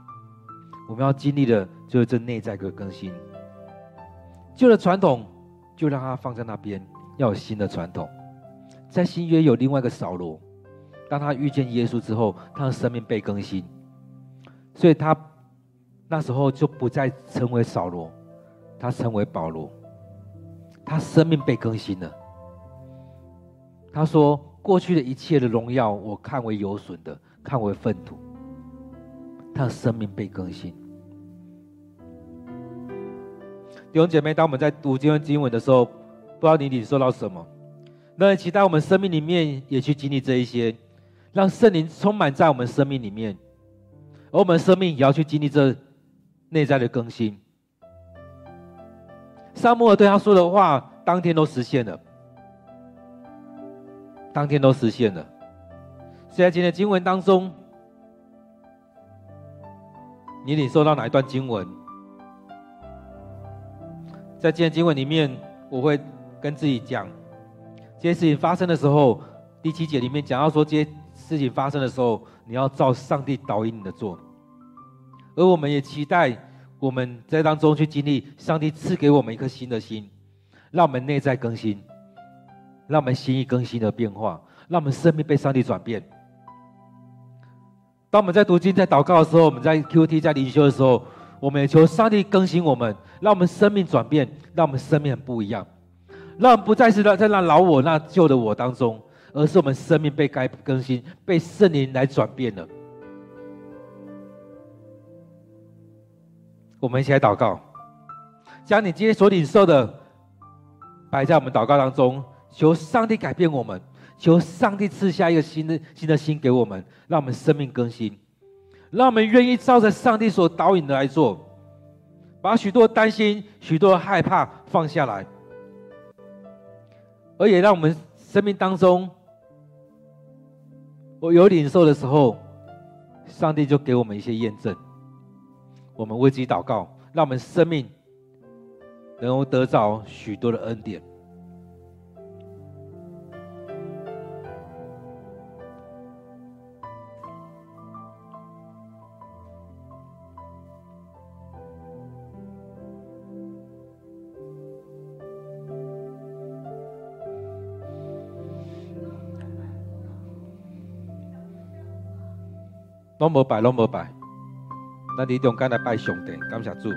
我们要经历的，就是这内在的更新。旧的传统，就让他放在那边。要有新的传统，在新约有另外一个扫罗，当他遇见耶稣之后，他的生命被更新，所以他那时候就不再成为扫罗，他成为保罗，他生命被更新了。他说：“过去的一切的荣耀，我看为有损的，看为粪土。”他的生命被更新。弟兄姐妹，当我们在读这段经文的时候，不知道你领受到什么？那期待我们生命里面也去经历这一些，让圣灵充满在我们生命里面，而我们生命也要去经历这内在的更新。撒母耳对他说的话，当天都实现了，当天都实现了。现在今天的经文当中，你领受到哪一段经文？在今天经文里面，我会跟自己讲。这些事情发生的时候，第七节里面讲到说，这些事情发生的时候，你要照上帝导引你的做。而我们也期待我们在当中去经历上帝赐给我们一颗新的心，让我们内在更新，让我们心意更新的变化，让我们生命被上帝转变。当我们在读经、在祷告的时候，我们在 QT、在灵修的时候，我们也求上帝更新我们，让我们生命转变，让我们生命很不一样。让不再是在在那老我、那旧的我当中，而是我们生命被改更新，被圣灵来转变了。我们一起来祷告，将你今天所领受的摆在我们祷告当中，求上帝改变我们，求上帝赐下一个新的新的心给我们，让我们生命更新，让我们愿意照着上帝所导引的来做，把许多担心、许多害怕放下来。而也让我们生命当中，我有领受的时候，上帝就给我们一些验证。我们为自己祷告，让我们生命能够得着许多的恩典。拢无拜，拢无拜。咱伫中间来拜上帝，感谢主。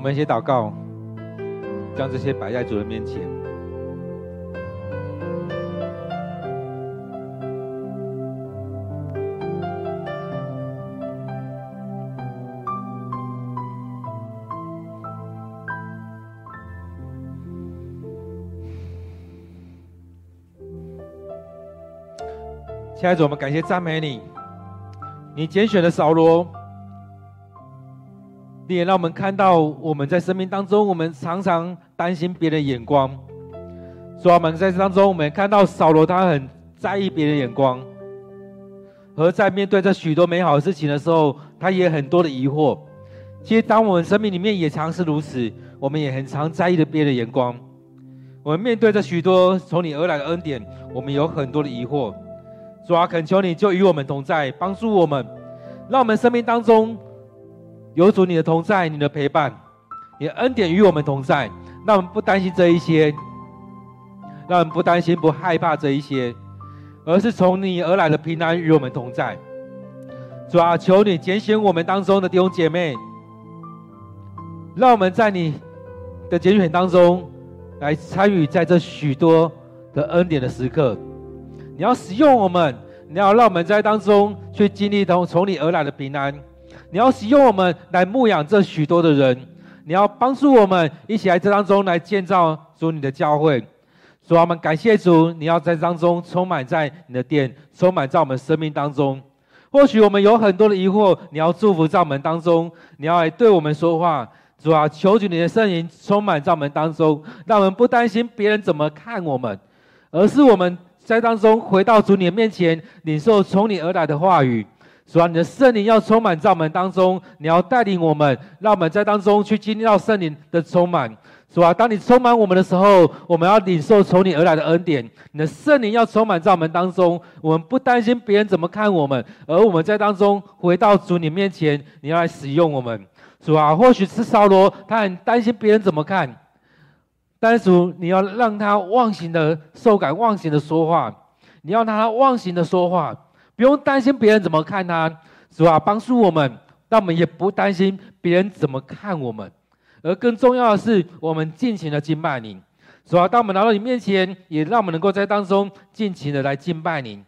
我们一起祷告，将这些摆在主的面前。亲爱的主，我们感谢赞美你，你拣选了扫罗。你也让我们看到，我们在生命当中，我们常常担心别人眼光。所以我们在这当中，我们看到扫罗他很在意别人眼光，而在面对这许多美好的事情的时候，他也很多的疑惑。其实，当我们生命里面也常是如此，我们也很常在意着别人的眼光。我们面对着许多从你而来的恩典，我们有很多的疑惑。主啊，恳求你就与我们同在，帮助我们，让我们生命当中。有主你的同在，你的陪伴，你的恩典与我们同在，让我们不担心这一些，让我们不担心、不害怕这一些，而是从你而来的平安与我们同在。主啊，求你拣选我们当中的弟兄姐妹，让我们在你的拣选当中来参与在这许多的恩典的时刻。你要使用我们，你要让我们在当中去经历从从你而来的平安。你要使用我们来牧养这许多的人，你要帮助我们一起来这当中来建造主你的教会。主啊，我们感谢主，你要在当中充满在你的殿，充满在我们生命当中。或许我们有很多的疑惑，你要祝福在我们当中，你要来对我们说话。主啊，求主你的圣灵充满在我们当中，让我们不担心别人怎么看我们，而是我们在当中回到主你的面前，领受从你而来的话语。主啊，你的圣灵要充满在我们当中，你要带领我们，让我们在当中去经历到圣灵的充满。主啊，当你充满我们的时候，我们要领受从你而来的恩典。你的圣灵要充满在我们当中，我们不担心别人怎么看我们，而我们在当中回到主你面前，你要来使用我们。主啊，或许是扫罗，他很担心别人怎么看，但是主，你要让他忘形的受感，忘形的说话，你要让他忘形的说话，不用担心别人怎么看他。主啊，帮助我们，但我们也不担心别人怎么看我们。而更重要的是，我们尽情的敬拜你，主啊，当我们来到你面前，也让我们能够在当中尽情的来敬拜你，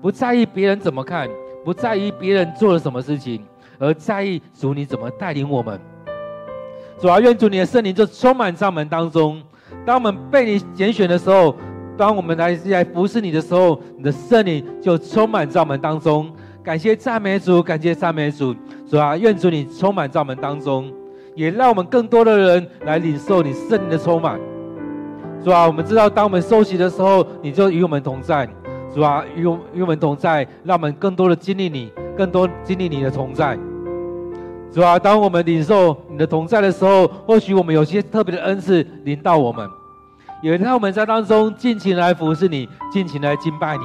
不在意别人怎么看，不在意别人做了什么事情，而在意主你怎么带领我们。主啊，愿主你的圣灵就充满在我们当中。当我们被你拣选的时候，当我们来来服侍你的时候，你的圣灵就充满在我们当中。感谢赞美主，感谢赞美主，主啊，愿主你充满在我们当中。也让我们更多的人来领受你圣灵的充满，主啊，我们知道当我们受洗的时候，你就与我们同在，主啊，与与我们同在，让我们更多的经历你，更多经历你的同在，主啊，当我们领受你的同在的时候，或许我们有些特别的恩赐临到我们，也让我们在当中尽情来服侍你，尽情来敬拜你。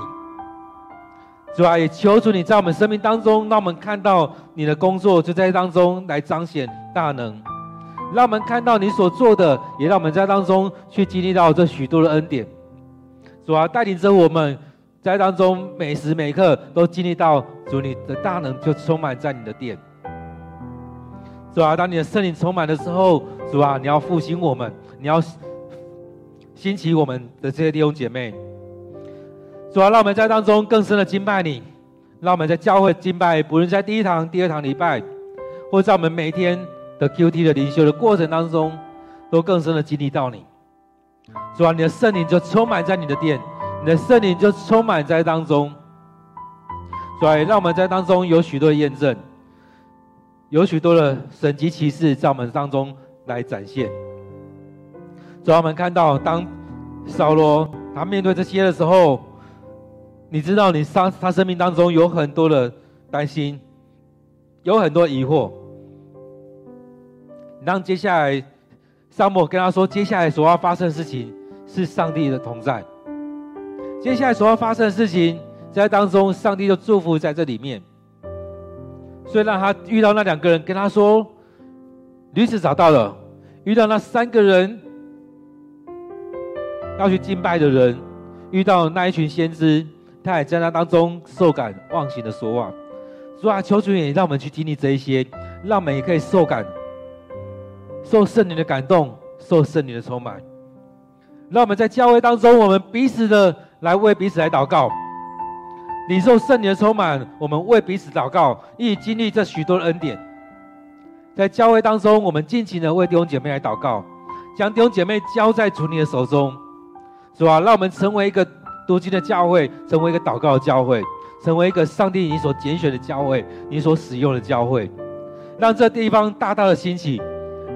主啊，也求主你在我们生命当中，让我们看到你的工作就在当中来彰显大能，让我们看到你所做的，也让我们在当中去经历到这许多的恩典。主啊，带领着我们在当中每时每刻都经历到主你的大能，就充满在你的殿。主啊，当你的圣灵充满的时候，主啊，你要复兴我们，你要兴起我们的这些弟兄姐妹。主啊，让我们在当中更深的敬拜你，让我们在教会敬拜，不论在第一堂、第二堂礼拜，或在我们每天的 QT 的灵修的过程当中，都更深的经历到你。主啊，你的圣灵就充满在你的殿，你的圣灵就充满在当中。主啊，让我们在当中有许多的验证，有许多的神迹奇事在我们当中来展现。主啊，我们看到当扫罗他面对这些的时候。你知道，你生他生命当中有很多的担心，有很多疑惑。让接下来，撒母跟他说，接下来所要发生的事情是上帝的同在。接下来所要发生的事情，在当中，上帝就祝福在这里面。所以让他遇到那两个人，跟他说，驴子找到了。遇到那三个人要去敬拜的人，遇到那一群先知。他也在那当中受感忘形的说话，主啊，求主也让我们去经历这一些，让我们也可以受感，受圣灵的感动，受圣灵的充满。让我们在教会当中，我们彼此的来为彼此来祷告，领受圣灵的充满，我们为彼此祷告，一起经历这许多的恩典。在教会当中，我们尽情的为弟兄姐妹来祷告，将弟兄姐妹交在主你的手中，主啊，让我们成为一个。读经的教会成为一个祷告的教会，成为一个上帝你所拣选的教会，你所使用的教会，让这地方大大的兴起，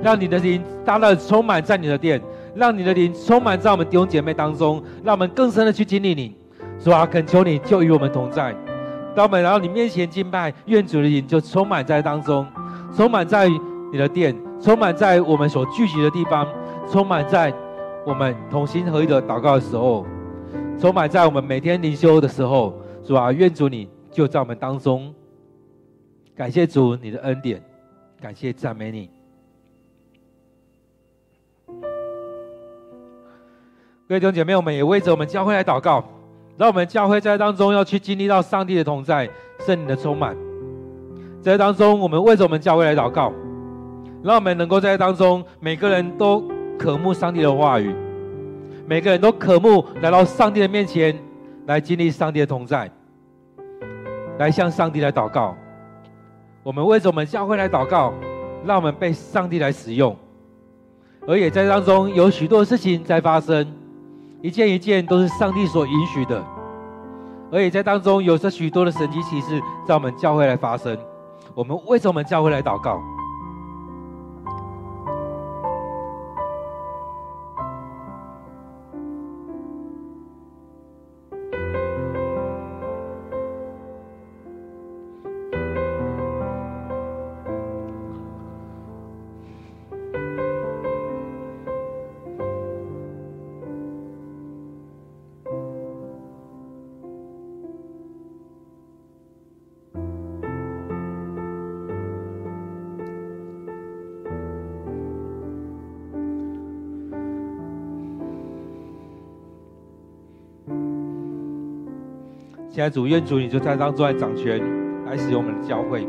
让你的灵大大的充满在你的殿，让你的灵充满在我们弟兄姐妹当中，让我们更深的去经历你。主啊，恳求你就与我们同在，当我们来到你面前敬拜，愿主的灵就充满在当中，充满在你的殿，充满在我们所聚集的地方，充满在我们同心合一的祷告的时候。充满在我们每天灵修的时候，主啊，愿主你就在我们当中。感谢主你的恩典，感谢赞美你。各位弟兄姐妹，我们也为着我们教会来祷告，让我们教会在当中要去经历到上帝的同在、圣灵的充满。在当中，我们为着我们教会来祷告，让我们能够在当中每个人都渴慕上帝的话语。每个人都渴慕来到上帝的面前，来经历上帝的同在，来向上帝来祷告。我们为着我们教会来祷告，让我们被上帝来使用，而也在当中有许多事情在发生，一件一件都是上帝所允许的，而也在当中有着许多的神迹奇事在我们教会来发生。我们为着我们教会来祷告。现在主愿主你就在当中来掌权，来使用我们的教会。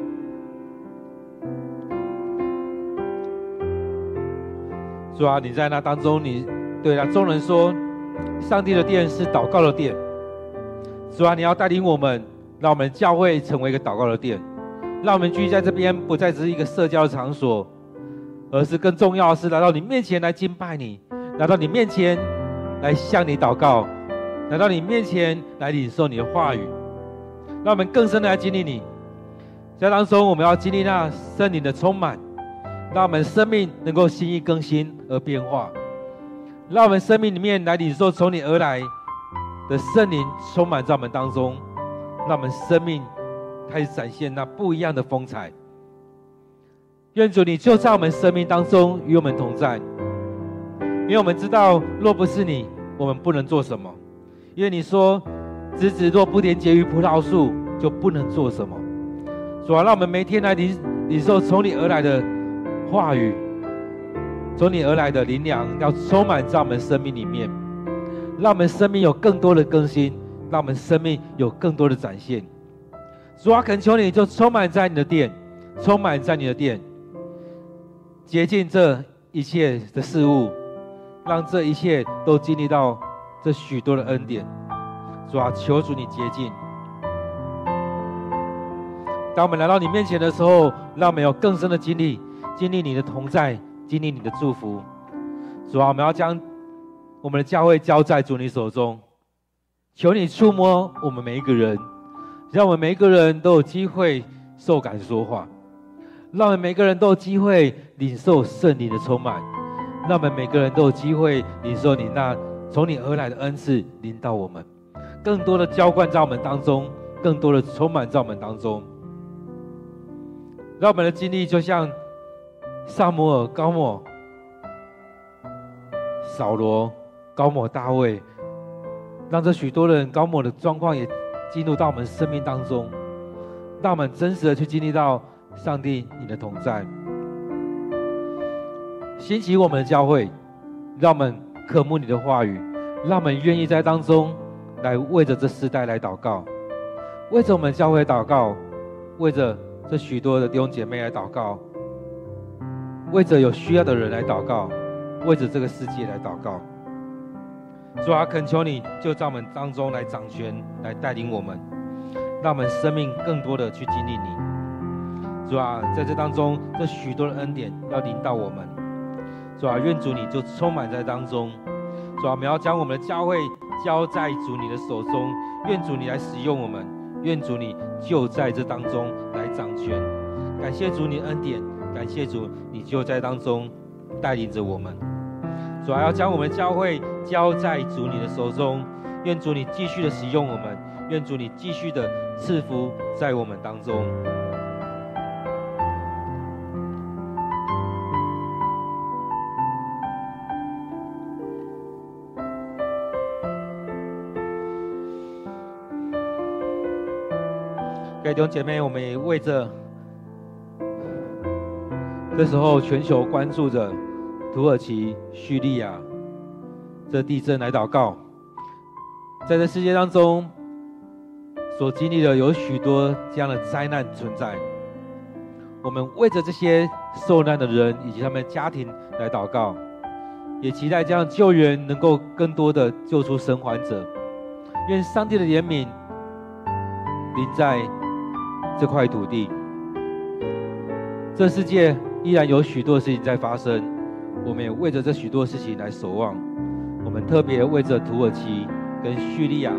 主啊，你在那当中，你对那众人说：“上帝的殿是祷告的殿。”主啊，你要带领我们，让我们教会成为一个祷告的殿，让我们聚集在这边，不再只是一个社交的场所，而是更重要的是来到你面前来敬拜你，来到你面前来向你祷告，来到你面前来领受你的话语，让我们更深的来经历你。在当中，我们要经历那圣灵的充满，让我们生命能够心意更新而变化，让我们生命里面来领受从你而来。的圣灵充满在我们当中，让我们生命开始展现那不一样的风采。愿主你就在我们生命当中与我们同在，因为我们知道若不是你，我们不能做什么。因为你说，枝子若不连结于葡萄树，就不能做什么。主啊，让我们每天来领领受从你而来的话语，从你而来的灵粮，要充满在我们生命里面。让我们生命有更多的更新，让我们生命有更多的展现。主啊，恳求你就充满在你的殿，充满在你的殿，洁净这一切的事物，让这一切都经历到这许多的恩典。主啊，求主你接近。当我们来到你面前的时候，让我们有更深的经历，经历你的同在，经历你的祝福。主啊，我们要将。我们的教会交在主你手中，求你触摸我们每一个人，让我们每一个人都有机会受感说话，让我们每个人都有机会领受圣灵的充满，让我们每个人都有机会领受你那从你而来的恩赐临到我们，更多的浇灌在我们当中，更多的充满在我们当中，让我们的经历就像撒母耳高莫扫罗。高莫大卫，让这许多人高莫的状况也进入到我们生命当中，让我们真实的去经历到上帝你的同在，兴起我们的教会，让我们渴慕你的话语，让我们愿意在当中来为着这世代来祷告，为着我们教会祷告，为着这许多的弟兄姐妹来祷告，为着有需要的人来祷告，为着这个世界来祷告。主啊，恳求你就在我们当中来掌权，来带领我们，让我们生命更多的去经历你。主啊，在这当中，这许多的恩典要临到我们。主啊，愿主你就充满在当中。主啊，我们要将我们的教会交在主你的手中，愿主你来使用我们，愿主你就在这当中来掌权。感谢主你恩典，感谢主你就在当中带领着我们。主啊要将我们的教会交在主你的手中，愿主你继续的使用我们，愿主你继续的赐福在我们当中。弟兄姐妹，我们也为着这时候全球关注着。土耳其、叙利亚这地震来祷告，在这世界当中所经历的有许多这样的灾难存在。我们为着这些受难的人以及他们家庭来祷告，也期待这样救援能够更多的救出生还者。愿上帝的怜悯临在这块土地。这世界依然有许多事情在发生。我们也为着这许多事情来守望，我们特别为着土耳其跟叙利亚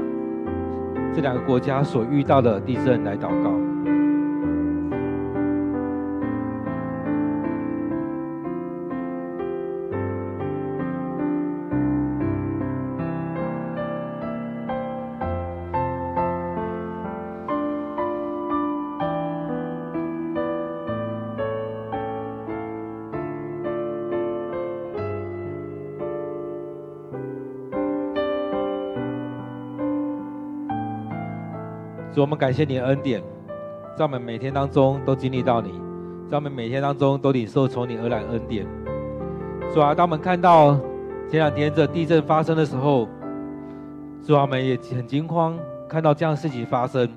这两个国家所遇到的地震来祷告。我们感谢你的恩典，在我们每天当中都经历到你，在我们每天当中都领受从你而来的恩典。主啊，当我们看到前两天这地震发生的时候，主啊，我们也很惊慌，看到这样的事情发生，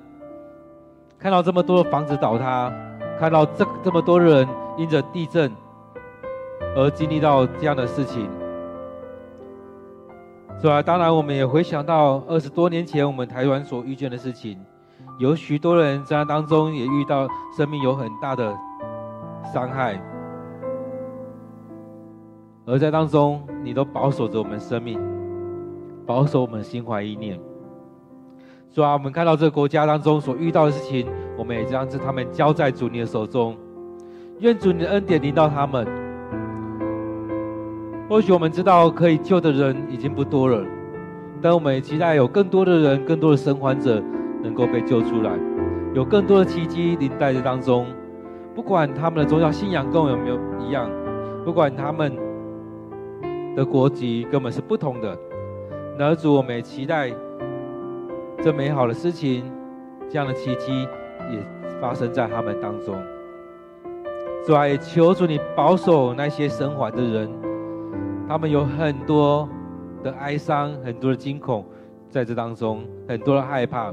看到这么多的房子倒塌，看到这这么多人因着地震而经历到这样的事情，是吧？当然，我们也回想到二十多年前我们台湾所遇见的事情，有许多人在当中也遇到生命有很大的伤害。而在当中，你都保守着我们生命，保守我们心怀意念。主啊，我们看到这个国家当中所遇到的事情，我们也将这他们交在主你的手中。愿主你的恩典临到他们。或许我们知道可以救的人已经不多了，但我们也期待有更多的人、更多的生还者能够被救出来，有更多的奇迹临在这当中。不管他们的宗教信仰跟我有没有一样，不管他们。的国籍根本是不同的，而主，我们也期待这美好的事情，这样的奇迹也发生在他们当中。主啊，也求主你保守那些生还的人，他们有很多的哀伤，很多的惊恐在这当中，很多的害怕。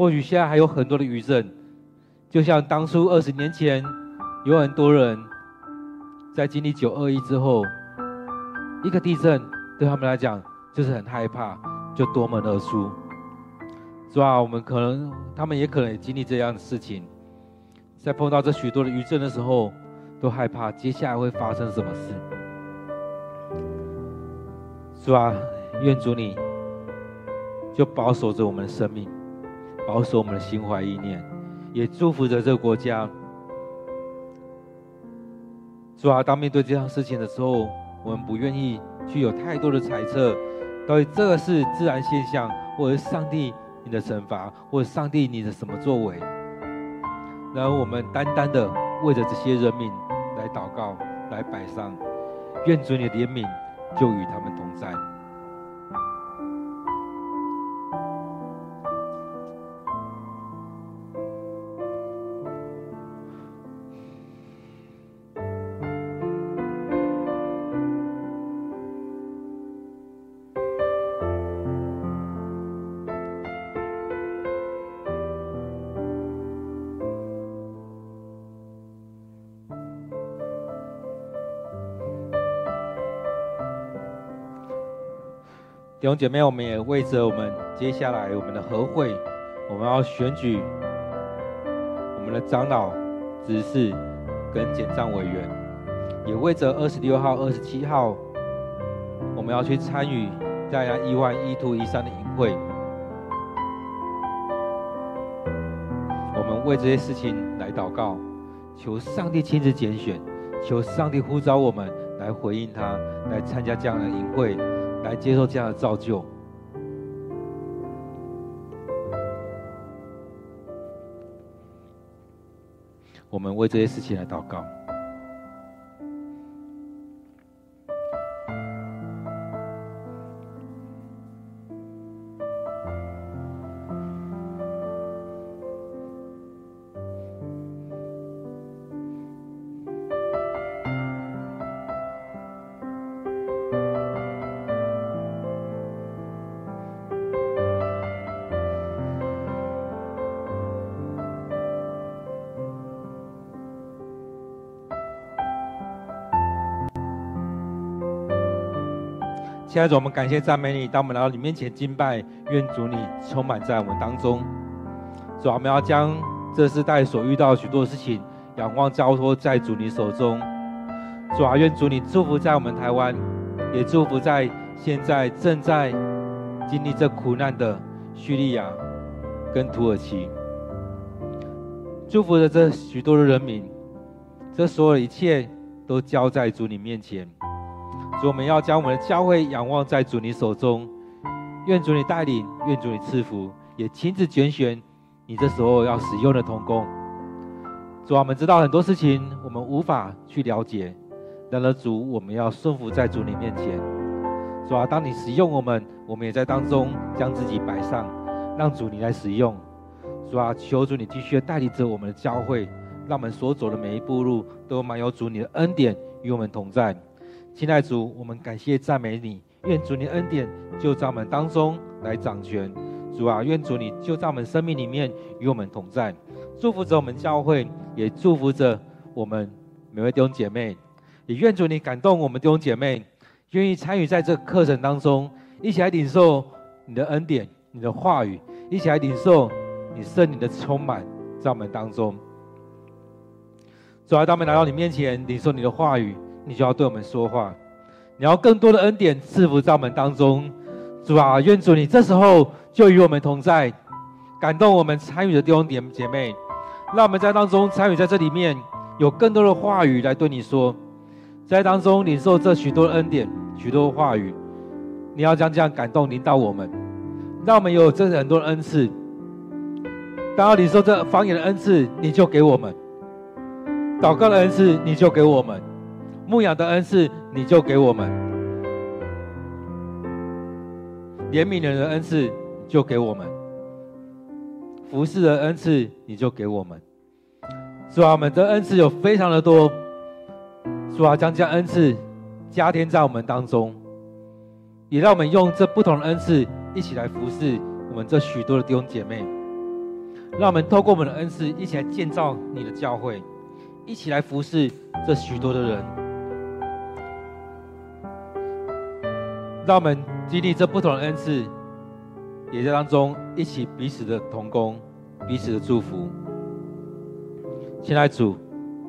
或许现在还有很多的余震，就像当初二十年前，有很多人在经历九二一之后。一个地震对他们来讲就是很害怕，就夺门而出，是吧？我们可能，他们也可能也经历这样的事情，在碰到这许多的余震的时候，都害怕接下来会发生什么事，是吧？愿主你就保守着我们的生命，保守我们的心怀意念，也祝福着这个国家，主啊？当面对这样事情的时候。我们不愿意去有太多的猜测，到底这个是自然现象，或者是上帝你的惩罚，或者上帝你的什么作为？然后我们单单的为着这些人民来祷告，来摆上，愿主你的怜悯就与他们同在。兄姐妹，我们也为着我们接下来我们的和会，我们要选举我们的长老、执事跟简帐委员，也为着二十六号、二十七号，我们要去参与大家一万一兔一三的营会。我们为这些事情来祷告，求上帝亲自拣选，求上帝呼召我们来回应他，来参加这样的营会。来接受这样的造就，我们为这些事情来祷告。亲爱的主，我们感谢赞美你，当我们来到你面前敬拜，愿主你充满在我们当中。主，我们要将这世代所遇到许多事情，仰望交托在主你手中。主啊，愿主你祝福在我们台湾，也祝福在现在正在经历这苦难的叙利亚跟土耳其，祝福着这许多的人民，这所有的一切都交在主你面前。主，我们要将我们的教会仰望在主你手中，愿主你带领，愿主你赐福，也亲自拣选你这时候要使用的同工。主啊，我们知道很多事情我们无法去了解，然而主，我们要顺服在主你面前。主啊，当你使用我们，我们也在当中将自己摆上，让主你来使用。主啊，求主你继续带领着我们的教会，让我们所走的每一步路都满有主你的恩典与我们同在。亲爱主，我们感谢赞美你，愿主你恩典就在我们当中来掌权。主啊，愿主你就在我们生命里面与我们同在，祝福着我们教会，也祝福着我们每位弟兄姐妹。也愿主你感动我们弟兄姐妹，愿意参与在这个课程当中，一起来领受你的恩典、你的话语，一起来领受你圣灵的充满在我们当中。主啊，当我们来到你面前领受你的话语，你就要对我们说话，你要更多的恩典赐福在我们当中。主啊，愿主你这时候就与我们同在，感动我们参与的弟兄姐妹，让我们在当中参与在这里面，有更多的话语来对你说，在当中领受这许多恩典、许多话语，你要将这样感动临到我们，让我们有这很多的恩赐。当要领受这方言的恩赐，你就给我们；祷告的恩赐，你就给我们；牧养的恩赐，你就给我们。怜悯人的恩赐就给我们，服侍的恩赐你就给我们。主啊，我们的恩赐有非常的多，主啊，将这恩赐加添在我们当中，也让我们用这不同的恩赐一起来服侍我们这许多的弟兄姐妹。让我们透过我们的恩赐一起来建造你的教会，一起来服侍这许多的人。让我们。经历这不同的恩赐，也在当中一起彼此的同工，彼此的祝福。亲爱的主，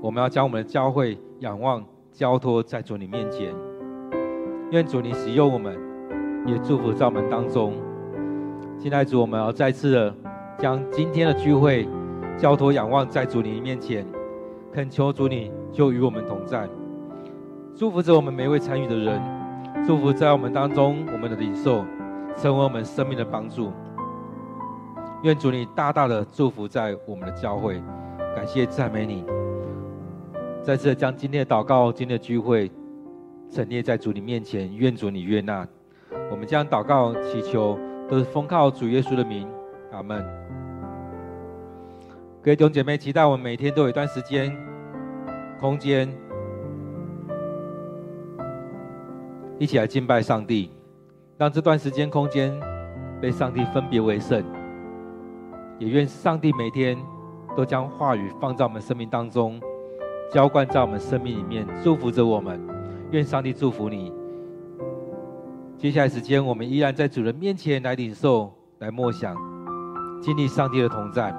我们要将我们的教会仰望交托在主你面前，愿主你使用我们，也祝福在我们当中。亲爱的主，我们要再次的将今天的聚会交托仰望在主你面前，恳求主你就与我们同在，祝福着我们每一位参与的人。祝福在我们当中，我们的领受成为我们生命的帮助。愿主你大大的祝福在我们的教会，感谢赞美你。再次将今天的祷告、今天的聚会陈列在主你面前，愿主你悦纳。我们将祷告祈求都是奉靠主耶稣的名，阿门。各位弟兄姐妹，期待我们每天都有一段时间、空间。一起来敬拜上帝，让这段时间空间被上帝分别为圣。也愿上帝每天都将话语放在我们生命当中，浇灌在我们生命里面，祝福着我们。愿上帝祝福你。接下来时间，我们依然在主人面前来领受、来默想，经历上帝的同在。